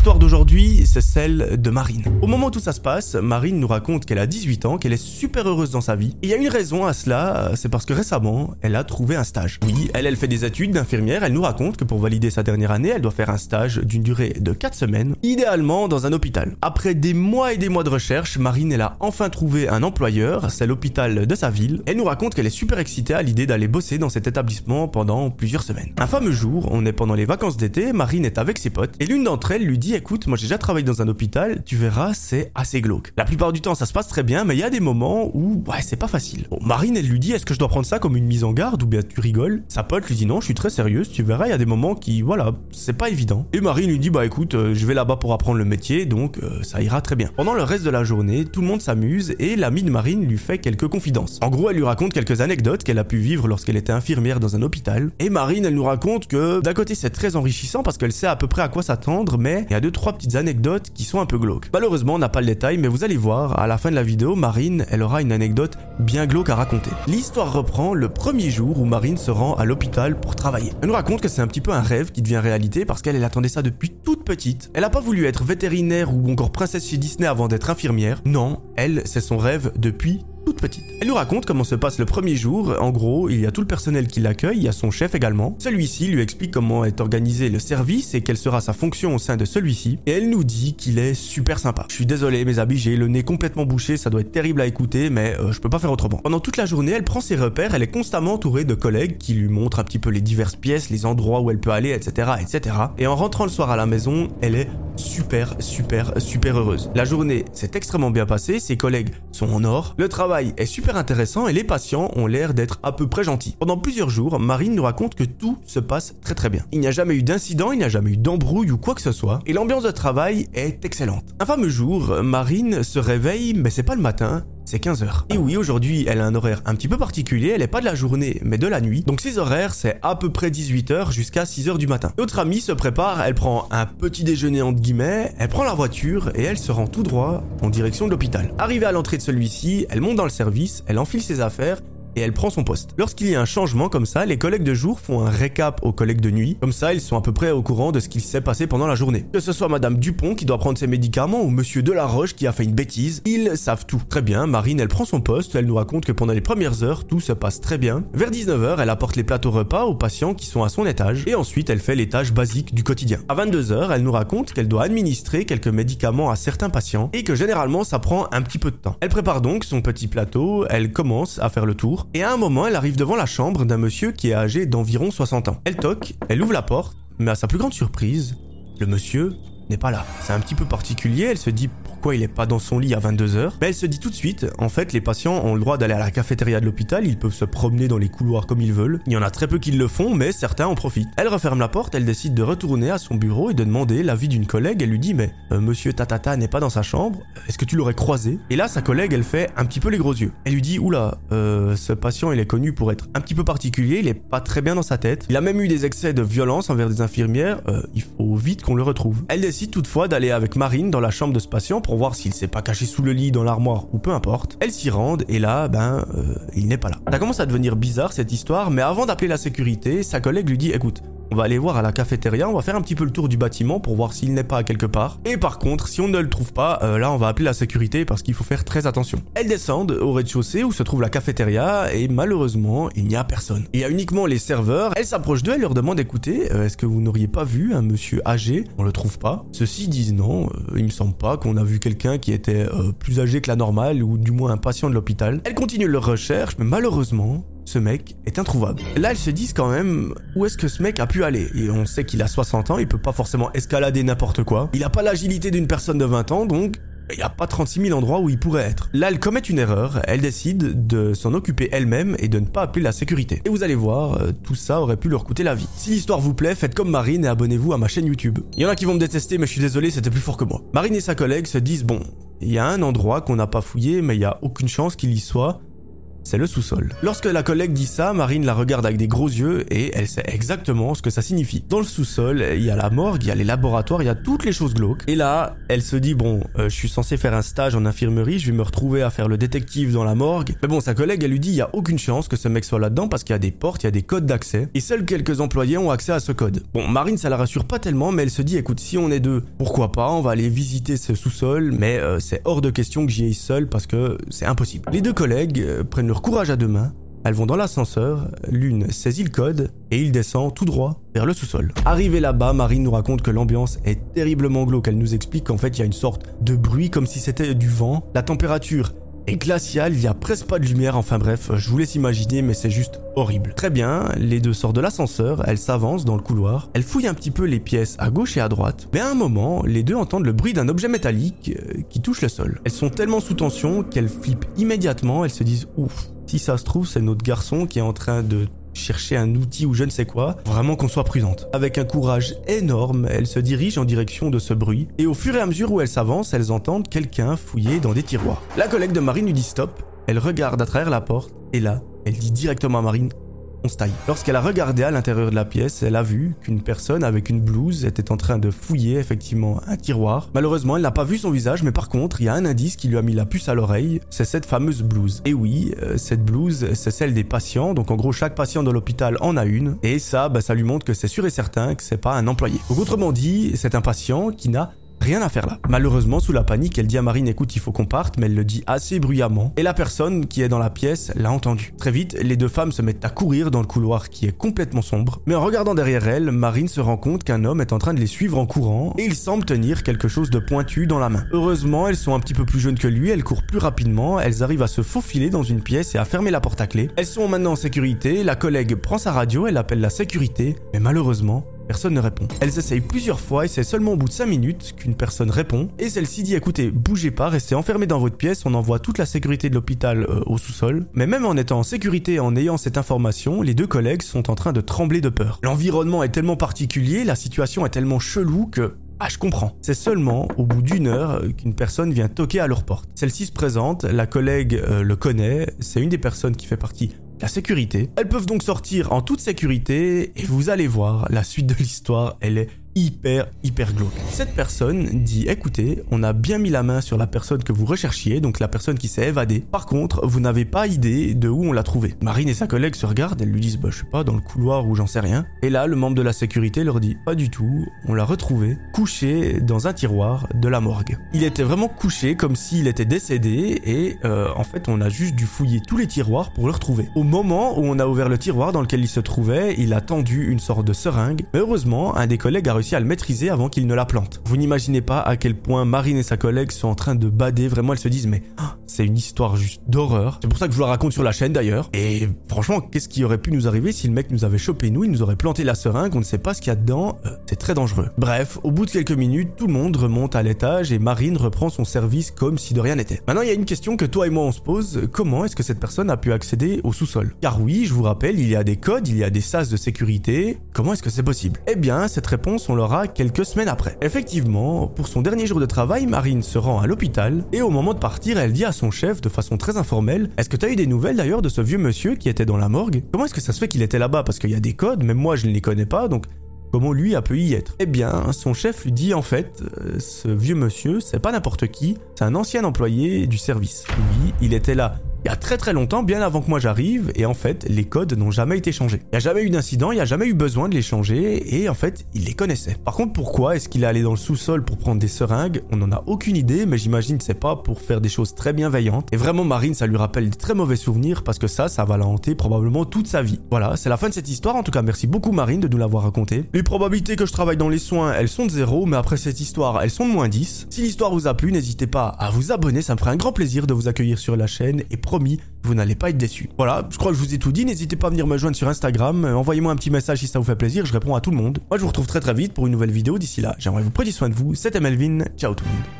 L'histoire d'aujourd'hui, c'est celle de Marine. Au moment où ça se passe, Marine nous raconte qu'elle a 18 ans, qu'elle est super heureuse dans sa vie. Et il y a une raison à cela, c'est parce que récemment, elle a trouvé un stage. Oui, elle, elle fait des études d'infirmière, elle nous raconte que pour valider sa dernière année, elle doit faire un stage d'une durée de 4 semaines, idéalement dans un hôpital. Après des mois et des mois de recherche, Marine, elle a enfin trouvé un employeur, c'est l'hôpital de sa ville. Elle nous raconte qu'elle est super excitée à l'idée d'aller bosser dans cet établissement pendant plusieurs semaines. Un fameux jour, on est pendant les vacances d'été, Marine est avec ses potes, et l'une d'entre elles lui dit écoute, moi j'ai déjà travaillé dans un hôpital, tu verras, c'est assez glauque. La plupart du temps, ça se passe très bien, mais il y a des moments où, ouais, c'est pas facile. Bon, Marine, elle lui dit est-ce que je dois prendre ça comme une mise en garde ou bien tu rigoles? Sa pote lui dit non, je suis très sérieuse, tu verras, il y a des moments qui, voilà, c'est pas évident. Et Marine lui dit bah écoute, euh, je vais là-bas pour apprendre le métier, donc euh, ça ira très bien. Pendant le reste de la journée, tout le monde s'amuse et l'amie de Marine lui fait quelques confidences. En gros, elle lui raconte quelques anecdotes qu'elle a pu vivre lorsqu'elle était infirmière dans un hôpital. Et Marine, elle nous raconte que d'un côté, c'est très enrichissant parce qu'elle sait à peu près à quoi s'attendre, mais deux trois petites anecdotes qui sont un peu glauques. Malheureusement, on n'a pas le détail, mais vous allez voir, à la fin de la vidéo, Marine, elle aura une anecdote bien glauque à raconter. L'histoire reprend le premier jour où Marine se rend à l'hôpital pour travailler. Elle nous raconte que c'est un petit peu un rêve qui devient réalité parce qu'elle elle attendait ça depuis toute petite. Elle n'a pas voulu être vétérinaire ou encore princesse chez Disney avant d'être infirmière. Non, elle, c'est son rêve depuis toute petite. Elle nous raconte comment se passe le premier jour. En gros, il y a tout le personnel qui l'accueille, il y a son chef également. Celui-ci lui explique comment est organisé le service et quelle sera sa fonction au sein de celui-ci. Et elle nous dit qu'il est super sympa. Je suis désolé mes amis, j'ai le nez complètement bouché, ça doit être terrible à écouter, mais euh, je peux pas faire autrement. Pendant toute la journée, elle prend ses repères, elle est constamment entourée de collègues qui lui montrent un petit peu les diverses pièces, les endroits où elle peut aller, etc., etc. Et en rentrant le soir à la maison, elle est super, super, super heureuse. La journée s'est extrêmement bien passée, ses collègues sont en or, le travail est super intéressant et les patients ont l'air d'être à peu près gentils. Pendant plusieurs jours, Marine nous raconte que tout se passe très très bien. Il n'y a jamais eu d'incident, il n'y a jamais eu d'embrouille ou quoi que ce soit, et l'ambiance de travail est excellente. Un fameux jour, Marine se réveille, mais c'est pas le matin, c'est 15h. Et oui, aujourd'hui, elle a un horaire un petit peu particulier, elle est pas de la journée, mais de la nuit. Donc ses horaires, c'est à peu près 18h jusqu'à 6h du matin. Notre amie se prépare, elle prend un petit déjeuner entre guillemets, elle prend la voiture et elle se rend tout droit en direction de l'hôpital. Arrivée à l'entrée de celui-ci, elle monte dans le service, elle enfile ses affaires et elle prend son poste. Lorsqu'il y a un changement comme ça, les collègues de jour font un récap aux collègues de nuit. Comme ça, ils sont à peu près au courant de ce qu'il s'est passé pendant la journée. Que ce soit Madame Dupont qui doit prendre ses médicaments ou Monsieur Delaroche qui a fait une bêtise, ils savent tout. Très bien, Marine, elle prend son poste, elle nous raconte que pendant les premières heures, tout se passe très bien. Vers 19h, elle apporte les plateaux repas aux patients qui sont à son étage et ensuite elle fait les tâches basiques du quotidien. À 22h, elle nous raconte qu'elle doit administrer quelques médicaments à certains patients et que généralement ça prend un petit peu de temps. Elle prépare donc son petit plateau, elle commence à faire le tour et à un moment, elle arrive devant la chambre d'un monsieur qui est âgé d'environ 60 ans. Elle toque, elle ouvre la porte, mais à sa plus grande surprise, le monsieur n'est pas là. C'est un petit peu particulier, elle se dit pourquoi il est pas dans son lit à 22h Mais elle se dit tout de suite, en fait, les patients ont le droit d'aller à la cafétéria de l'hôpital, ils peuvent se promener dans les couloirs comme ils veulent. Il y en a très peu qui le font, mais certains en profitent. Elle referme la porte, elle décide de retourner à son bureau et de demander l'avis d'une collègue. Elle lui dit mais euh, monsieur Tatata n'est pas dans sa chambre, est-ce que tu l'aurais croisé? Et là, sa collègue, elle fait un petit peu les gros yeux. Elle lui dit oula, euh, ce patient, il est connu pour être un petit peu particulier, il est pas très bien dans sa tête. Il a même eu des excès de violence envers des infirmières, euh, il faut vite qu'on le retrouve. Elle décide toutefois d'aller avec Marine dans la chambre de ce patient pour voir s'il s'est pas caché sous le lit, dans l'armoire ou peu importe. Elle s'y rend et là, ben, euh, il n'est pas là. Ça commence à devenir bizarre cette histoire, mais avant d'appeler la sécurité, sa collègue lui dit écoute, on va aller voir à la cafétéria, on va faire un petit peu le tour du bâtiment pour voir s'il n'est pas quelque part. Et par contre, si on ne le trouve pas, euh, là on va appeler la sécurité parce qu'il faut faire très attention. Elles descendent au rez-de-chaussée où se trouve la cafétéria et malheureusement, il n'y a personne. Il y a uniquement les serveurs. Elle s'approche d'eux, elle leur demande écoutez, euh, est-ce que vous n'auriez pas vu un monsieur âgé? On le trouve pas. Ceux-ci disent non, euh, il me semble pas qu'on a vu quelqu'un qui était plus âgé que la normale ou du moins un patient de l'hôpital. Elles continuent leur recherche, mais malheureusement, ce mec est introuvable. Là, elles se disent quand même où est-ce que ce mec a pu aller? Et on sait qu'il a 60 ans, il peut pas forcément escalader n'importe quoi. Il a pas l'agilité d'une personne de 20 ans, donc il n'y a pas 36 000 endroits où il pourrait être. Là, elle commet une erreur, elle décide de s'en occuper elle-même et de ne pas appeler la sécurité. Et vous allez voir, euh, tout ça aurait pu leur coûter la vie. Si l'histoire vous plaît, faites comme Marine et abonnez-vous à ma chaîne YouTube. Il y en a qui vont me détester, mais je suis désolé, c'était plus fort que moi. Marine et sa collègue se disent, bon, il y a un endroit qu'on n'a pas fouillé, mais il y a aucune chance qu'il y soit le sous-sol. Lorsque la collègue dit ça, Marine la regarde avec des gros yeux et elle sait exactement ce que ça signifie. Dans le sous-sol, il y a la morgue, il y a les laboratoires, il y a toutes les choses glauques. Et là, elle se dit bon, euh, je suis censé faire un stage en infirmerie, je vais me retrouver à faire le détective dans la morgue. Mais bon, sa collègue, elle lui dit il y a aucune chance que ce mec soit là-dedans parce qu'il y a des portes, il y a des codes d'accès et seuls quelques employés ont accès à ce code. Bon, Marine, ça la rassure pas tellement, mais elle se dit écoute, si on est deux, pourquoi pas, on va aller visiter ce sous-sol, mais euh, c'est hors de question que j'y aille seul parce que c'est impossible. Les deux collègues euh, prennent leur courage à deux mains elles vont dans l'ascenseur, l'une saisit le code et il descend tout droit vers le sous-sol. Arrivé là-bas, Marine nous raconte que l'ambiance est terriblement glauque. Elle nous explique qu'en fait il y a une sorte de bruit comme si c'était du vent. La température est glaciale, il y a presque pas de lumière, enfin bref, je vous laisse imaginer mais c'est juste horrible. Très bien, les deux sortent de l'ascenseur, elles s'avancent dans le couloir, elles fouillent un petit peu les pièces à gauche et à droite, mais à un moment, les deux entendent le bruit d'un objet métallique euh, qui touche le sol. Elles sont tellement sous tension qu'elles flippent immédiatement, elles se disent ouf, si ça se trouve, c'est notre garçon qui est en train de chercher un outil ou je ne sais quoi, vraiment qu'on soit prudente. Avec un courage énorme, elle se dirige en direction de ce bruit, et au fur et à mesure où elle s'avance, elles entendent quelqu'un fouiller dans des tiroirs. La collègue de Marine lui dit stop, elle regarde à travers la porte, et là, elle dit directement à Marine on se taille. Lorsqu'elle a regardé à l'intérieur de la pièce, elle a vu qu'une personne avec une blouse était en train de fouiller effectivement un tiroir. Malheureusement, elle n'a pas vu son visage, mais par contre, il y a un indice qui lui a mis la puce à l'oreille, c'est cette fameuse blouse. Et oui, euh, cette blouse, c'est celle des patients, donc en gros, chaque patient de l'hôpital en a une, et ça, bah, ça lui montre que c'est sûr et certain que c'est pas un employé. Donc autrement dit, c'est un patient qui n'a Rien à faire là. Malheureusement, sous la panique, elle dit à Marine écoute, il faut qu'on parte, mais elle le dit assez bruyamment. Et la personne qui est dans la pièce l'a entendu. Très vite, les deux femmes se mettent à courir dans le couloir qui est complètement sombre. Mais en regardant derrière elle, Marine se rend compte qu'un homme est en train de les suivre en courant et il semble tenir quelque chose de pointu dans la main. Heureusement, elles sont un petit peu plus jeunes que lui, elles courent plus rapidement, elles arrivent à se faufiler dans une pièce et à fermer la porte à clé. Elles sont maintenant en sécurité, la collègue prend sa radio, elle appelle la sécurité, mais malheureusement, Personne ne répond. Elles essayent plusieurs fois et c'est seulement au bout de 5 minutes qu'une personne répond. Et celle-ci dit écoutez, bougez pas, restez enfermés dans votre pièce, on envoie toute la sécurité de l'hôpital euh, au sous-sol. Mais même en étant en sécurité et en ayant cette information, les deux collègues sont en train de trembler de peur. L'environnement est tellement particulier, la situation est tellement chelou que ah, je comprends. C'est seulement au bout d'une heure qu'une personne vient toquer à leur porte. Celle-ci se présente, la collègue euh, le connaît, c'est une des personnes qui fait partie la sécurité. Elles peuvent donc sortir en toute sécurité et vous allez voir, la suite de l'histoire, elle est hyper, hyper glauque. Cette personne dit écoutez, on a bien mis la main sur la personne que vous recherchiez, donc la personne qui s'est évadée. Par contre, vous n'avez pas idée de où on l'a trouvée. Marine et sa collègue se regardent, elles lui disent bah je sais pas, dans le couloir ou j'en sais rien. Et là, le membre de la sécurité leur dit pas du tout, on l'a retrouvé couché dans un tiroir de la morgue. Il était vraiment couché comme s'il était décédé et euh, en fait on a juste dû fouiller tous les tiroirs pour le retrouver. Au moment où on a ouvert le tiroir dans lequel il se trouvait, il a tendu une sorte de seringue. Heureusement, un des collègues a à le maîtriser avant qu'il ne la plante. Vous n'imaginez pas à quel point Marine et sa collègue sont en train de bader, vraiment elles se disent mais ah, c'est une histoire juste d'horreur. C'est pour ça que je vous la raconte sur la chaîne d'ailleurs. Et franchement, qu'est-ce qui aurait pu nous arriver si le mec nous avait chopé nous, il nous aurait planté la seringue, on ne sait pas ce qu'il y a dedans, euh, c'est très dangereux. Bref, au bout de quelques minutes, tout le monde remonte à l'étage et Marine reprend son service comme si de rien n'était. Maintenant, il y a une question que toi et moi on se pose, comment est-ce que cette personne a pu accéder au sous-sol? Car oui, je vous rappelle, il y a des codes, il y a des sas de sécurité, comment est-ce que c'est possible? Eh bien, cette réponse, l'aura quelques semaines après. Effectivement, pour son dernier jour de travail, Marine se rend à l'hôpital et au moment de partir, elle dit à son chef de façon très informelle Est-ce que tu as eu des nouvelles d'ailleurs de ce vieux monsieur qui était dans la morgue? Comment est-ce que ça se fait qu'il était là-bas? Parce qu'il y a des codes, même moi je ne les connais pas, donc comment lui a pu y être? Eh bien, son chef lui dit en fait, euh, ce vieux monsieur, c'est pas n'importe qui, c'est un ancien employé du service. Lui, il était là il y a très très longtemps, bien avant que moi j'arrive, et en fait, les codes n'ont jamais été changés. Il n'y a jamais eu d'incident, il n'y a jamais eu besoin de les changer, et en fait, il les connaissait. Par contre, pourquoi est-ce qu'il est allé dans le sous-sol pour prendre des seringues? On n'en a aucune idée, mais j'imagine que c'est pas pour faire des choses très bienveillantes. Et vraiment, Marine, ça lui rappelle des très mauvais souvenirs, parce que ça, ça va la hanter probablement toute sa vie. Voilà, c'est la fin de cette histoire, en tout cas, merci beaucoup Marine de nous l'avoir raconté. Les probabilités que je travaille dans les soins, elles sont de zéro, mais après cette histoire, elles sont de moins 10. Si l'histoire vous a plu, n'hésitez pas à vous abonner, ça me ferait un grand plaisir de vous accueillir sur la chaîne, et promis, vous n'allez pas être déçus. Voilà, je crois que je vous ai tout dit, n'hésitez pas à venir me joindre sur Instagram, euh, envoyez-moi un petit message si ça vous fait plaisir, je réponds à tout le monde. Moi je vous retrouve très très vite pour une nouvelle vidéo, d'ici là, j'aimerais vous prendre soin de vous, c'était Melvin, ciao tout le monde.